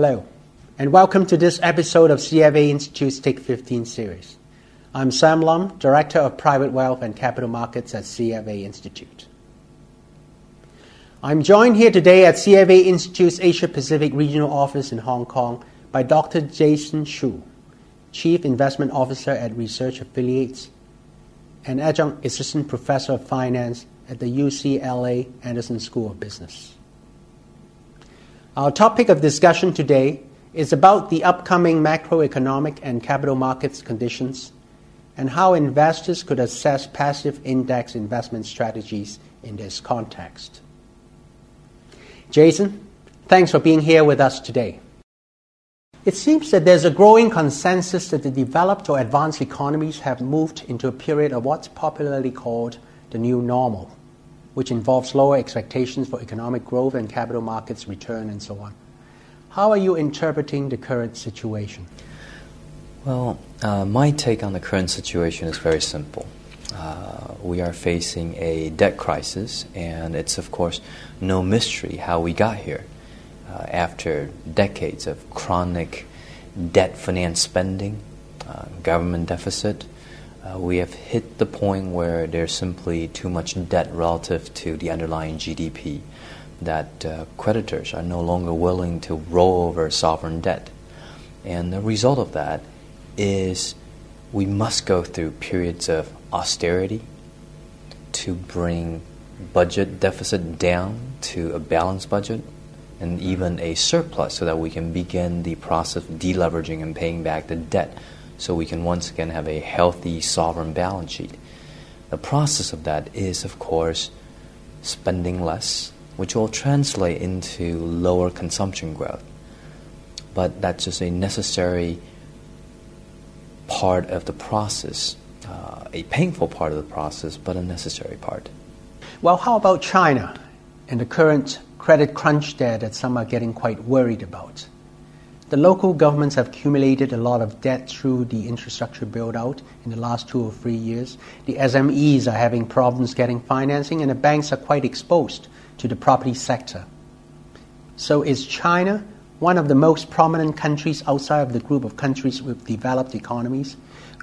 Hello, and welcome to this episode of CFA Institute's Take 15 series. I'm Sam Lum, Director of Private Wealth and Capital Markets at CFA Institute. I'm joined here today at CFA Institute's Asia Pacific Regional Office in Hong Kong by Dr. Jason Hsu, Chief Investment Officer at Research Affiliates and Adjunct Assistant Professor of Finance at the UCLA Anderson School of Business. Our topic of discussion today is about the upcoming macroeconomic and capital markets conditions and how investors could assess passive index investment strategies in this context. Jason, thanks for being here with us today. It seems that there's a growing consensus that the developed or advanced economies have moved into a period of what's popularly called the new normal, which involves lower expectations for economic growth and capital markets return and so on. How are you interpreting the current situation? Well, uh, my take on the current situation is very simple. Uh, we are facing a debt crisis, and it's, of course, no mystery how we got here uh, after decades of chronic debt finance spending, uh, government deficit, uh, we have hit the point where there's simply too much debt relative to the underlying GDP that uh, creditors are no longer willing to roll over sovereign debt. And the result of that is we must go through periods of austerity to bring budget deficit down to a balanced budget and even a surplus so that we can begin the process of deleveraging and paying back the debt so we can once again have a healthy sovereign balance sheet. The process of that is, of course, spending less, which will translate into lower consumption growth. But that's just a necessary part of the process, uh, a painful part of the process, but a necessary part. Well, how about China and the current credit crunch there that some are getting quite worried about? The local governments have accumulated a lot of debt through the infrastructure build out in the last two or three years. The SMEs are having problems getting financing, and the banks are quite exposed to the property sector. So, is China one of the most prominent countries outside of the group of countries with developed economies,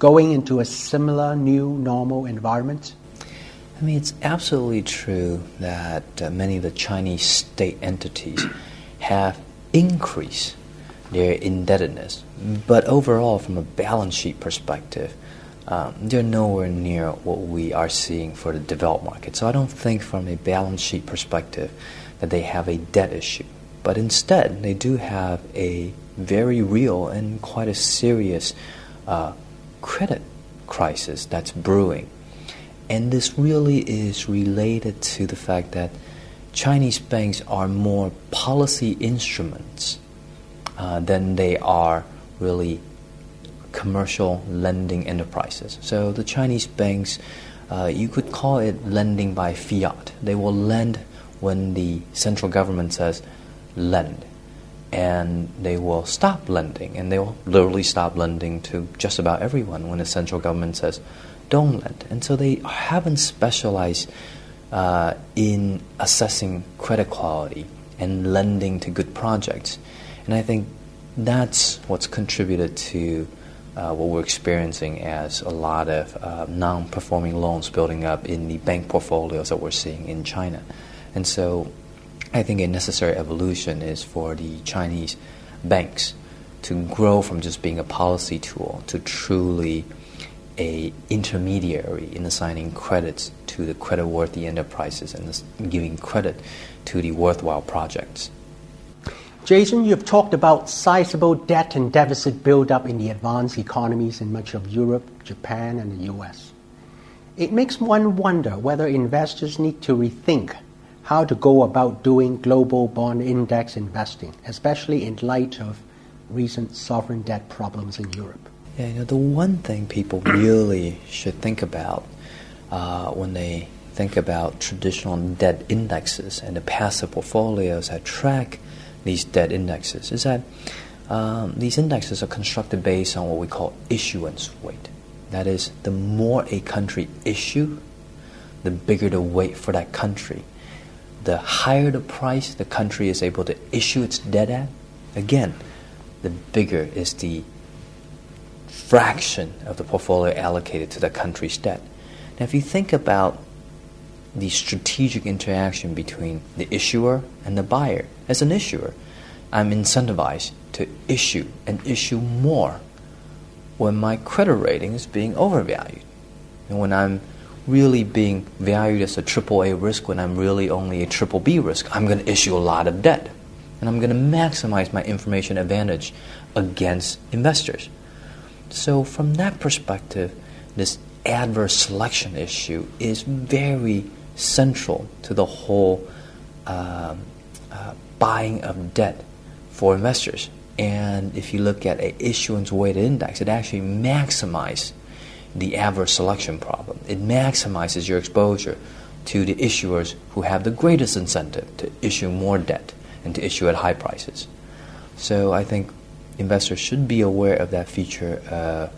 going into a similar new normal environment? I mean, it's absolutely true that uh, many of the Chinese state entities have increased their indebtedness, but overall, from a balance sheet perspective, um, they're nowhere near what we are seeing for the developed market. So I don't think, from a balance sheet perspective, that they have a debt issue. But instead, they do have a very real and quite a serious uh, credit crisis that's brewing. And this really is related to the fact that Chinese banks are more policy instruments uh, than they are really commercial lending enterprises. So the Chinese banks, uh, you could call it lending by fiat. They will lend when the central government says, lend. And they will stop lending, and they will literally stop lending to just about everyone when the central government says, don't lend. And so they haven't specialized uh, in assessing credit quality and lending to good projects. And I think that's what's contributed to uh, what we're experiencing as a lot of uh, non performing loans building up in the bank portfolios that we're seeing in China. And so I think a necessary evolution is for the Chinese banks to grow from just being a policy tool to truly a intermediary in assigning credits to the credit-worthy enterprises and giving credit to the worthwhile projects. Jason, you've talked about sizable debt and deficit buildup in the advanced economies in much of Europe, Japan, and the US. It makes one wonder whether investors need to rethink how to go about doing global bond index investing, especially in light of recent sovereign debt problems in Europe. Yeah, you know, the one thing people really should think about uh, when they think about traditional debt indexes and the passive portfolios that track these debt indexes is that um, these indexes are constructed based on what we call issuance weight. That is, the more a country issue, the bigger the weight for that country the higher the price the country is able to issue its debt at, again, the bigger is the fraction of the portfolio allocated to the country's debt. Now, if you think about the strategic interaction between the issuer and the buyer, as an issuer, I'm incentivized to issue and issue more when my credit rating is being overvalued. And when I'm really being valued as a triple A risk when I'm really only a triple B risk, I'm going to issue a lot of debt. And I'm going to maximize my information advantage against investors. So, from that perspective, this adverse selection issue is very central to the whole uh, uh, buying of debt for investors. And if you look at an issuance weighted index, it actually maximizes the adverse selection problem. It maximizes your exposure to the issuers who have the greatest incentive to issue more debt and to issue at high prices. So I think investors should be aware of that feature, uh,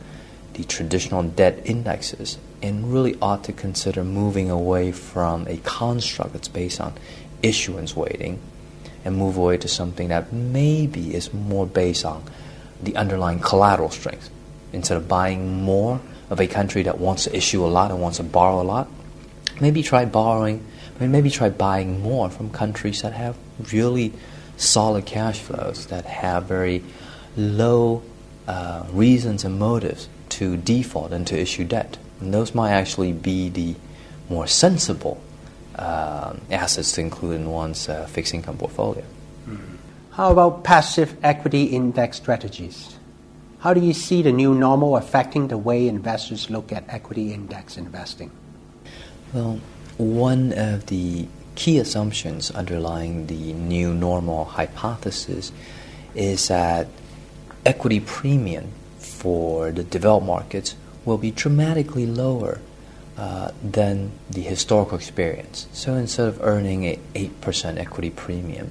the traditional debt indexes, and really ought to consider moving away from a construct that's based on issuance weighting and move away to something that maybe is more based on the underlying collateral strength. Instead of buying more of a country that wants to issue a lot and wants to borrow a lot, maybe try borrowing, maybe try buying more from countries that have really solid cash flows, that have very low uh, reasons and motives to default and to issue debt. And those might actually be the more sensible uh, assets to include in one's uh, fixed income portfolio. Mm-hmm. How about passive equity index strategies? How do you see the new normal affecting the way investors look at equity index investing? Well, one of the key assumptions underlying the new normal hypothesis is that equity premium for the developed markets will be dramatically lower uh, than the historical experience. So instead of earning a 8% equity premium,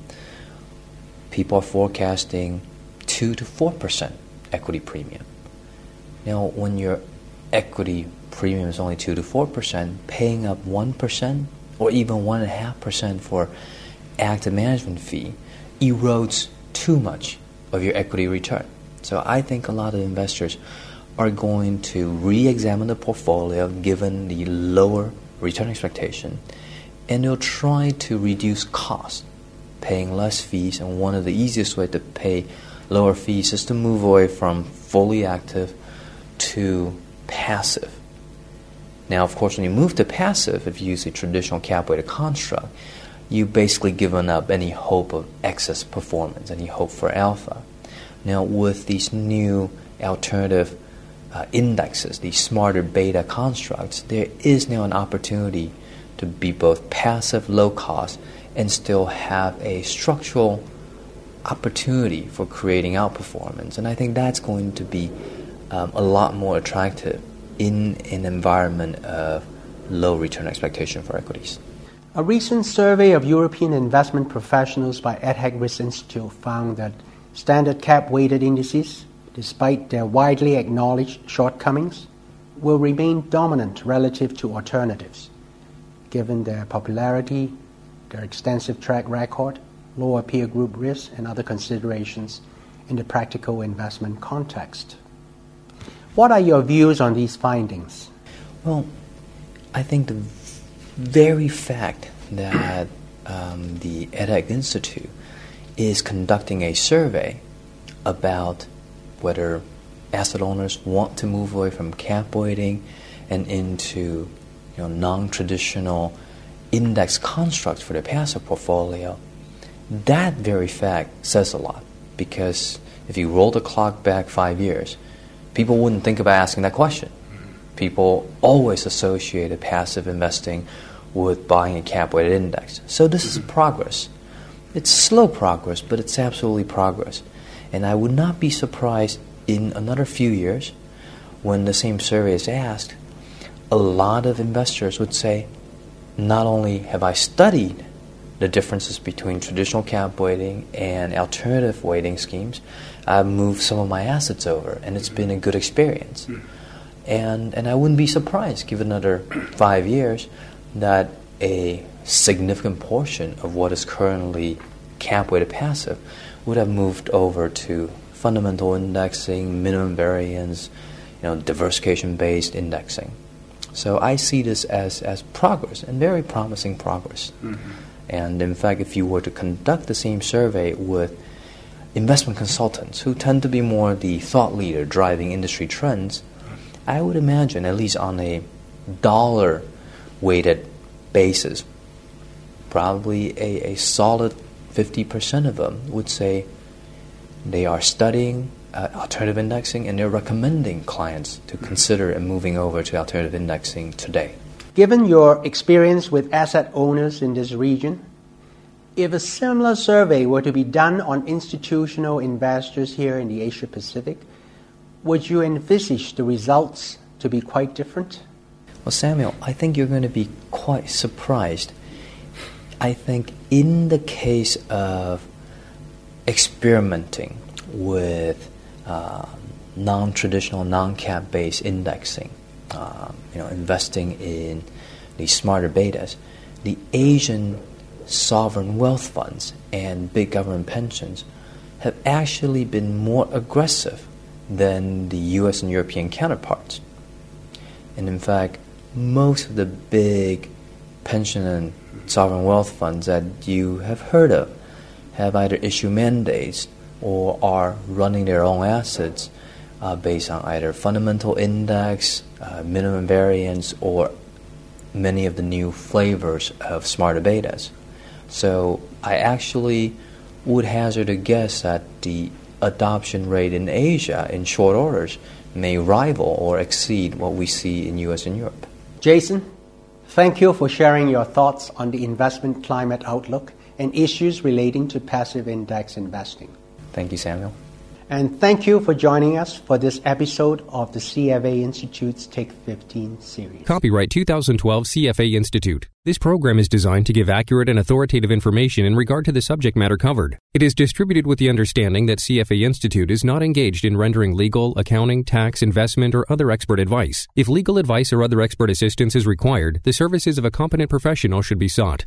people are forecasting 2 to 4% equity premium. Now, when your equity premium is only 2 to 4%, paying up 1% or even 1.5% for active management fee erodes too much of your equity return. So I think a lot of investors are going to re examine the portfolio given the lower return expectation and they'll try to reduce costs, paying less fees. And one of the easiest way to pay lower fees is to move away from fully active to passive. Now, of course, when you move to passive, if you use a traditional cap weighted construct, you've basically given up any hope of excess performance, any hope for alpha. Now, with these new alternative uh, indexes, these smarter beta constructs, there is now an opportunity to be both passive, low cost, and still have a structural opportunity for creating outperformance. And I think that's going to be um, a lot more attractive in an environment of low return expectation for equities. A recent survey of European investment professionals by EDHEC Risk Institute found that standard cap weighted indices despite their widely acknowledged shortcomings, will remain dominant relative to alternatives, given their popularity, their extensive track record, lower peer group risk, and other considerations in the practical investment context. What are your views on these findings? Well, I think the very fact that um, the EDHEC Institute is conducting a survey about whether asset owners want to move away from cap weighting and into you know, non-traditional index constructs for their passive portfolio, that very fact says a lot. Because if you roll the clock back five years, people wouldn't think about asking that question. People always associated passive investing with buying a cap weighted index. So this is progress. It's slow progress, but it's absolutely progress. And I would not be surprised in another few years when the same survey is asked, a lot of investors would say, not only have I studied the differences between traditional cap weighting and alternative weighting schemes, I've moved some of my assets over, and it's been a good experience. And, and I wouldn't be surprised, given another five years, that a significant portion of what is currently cap weighted passive would have moved over to fundamental indexing, minimum variance, you know, diversification based indexing. So I see this as, as progress and very promising progress. Mm-hmm. And in fact, if you were to conduct the same survey with investment consultants who tend to be more the thought leader driving industry trends, I would imagine, at least on a dollar weighted basis, probably a, a solid 50% of them would say they are studying uh, alternative indexing and they're recommending clients to consider moving over to alternative indexing today. Given your experience with asset owners in this region, if a similar survey were to be done on institutional investors here in the Asia Pacific, would you envisage the results to be quite different? Well, Samuel, I think you're going to be quite surprised. I think in the case of experimenting with uh, non-traditional, non-cap based indexing, uh, you know, investing in the smarter betas, the Asian sovereign wealth funds and big government pensions have actually been more aggressive than the US and European counterparts. And in fact, most of the big pension and sovereign wealth funds that you have heard of have either issued mandates or are running their own assets uh, based on either fundamental index, uh, minimum variance, or many of the new flavors of smarter betas. So I actually would hazard a guess that the adoption rate in Asia in short orders may rival or exceed what we see in US and Europe. Jason, thank you for sharing your thoughts on the investment climate outlook and issues relating to passive index investing. Thank you, Samuel. And thank you for joining us for this episode of the CFA Institute's Take 15 series. Copyright 2012 CFA Institute. This program is designed to give accurate and authoritative information in regard to the subject matter covered. It is distributed with the understanding that CFA Institute is not engaged in rendering legal, accounting, tax, investment, or other expert advice. If legal advice or other expert assistance is required, the services of a competent professional should be sought.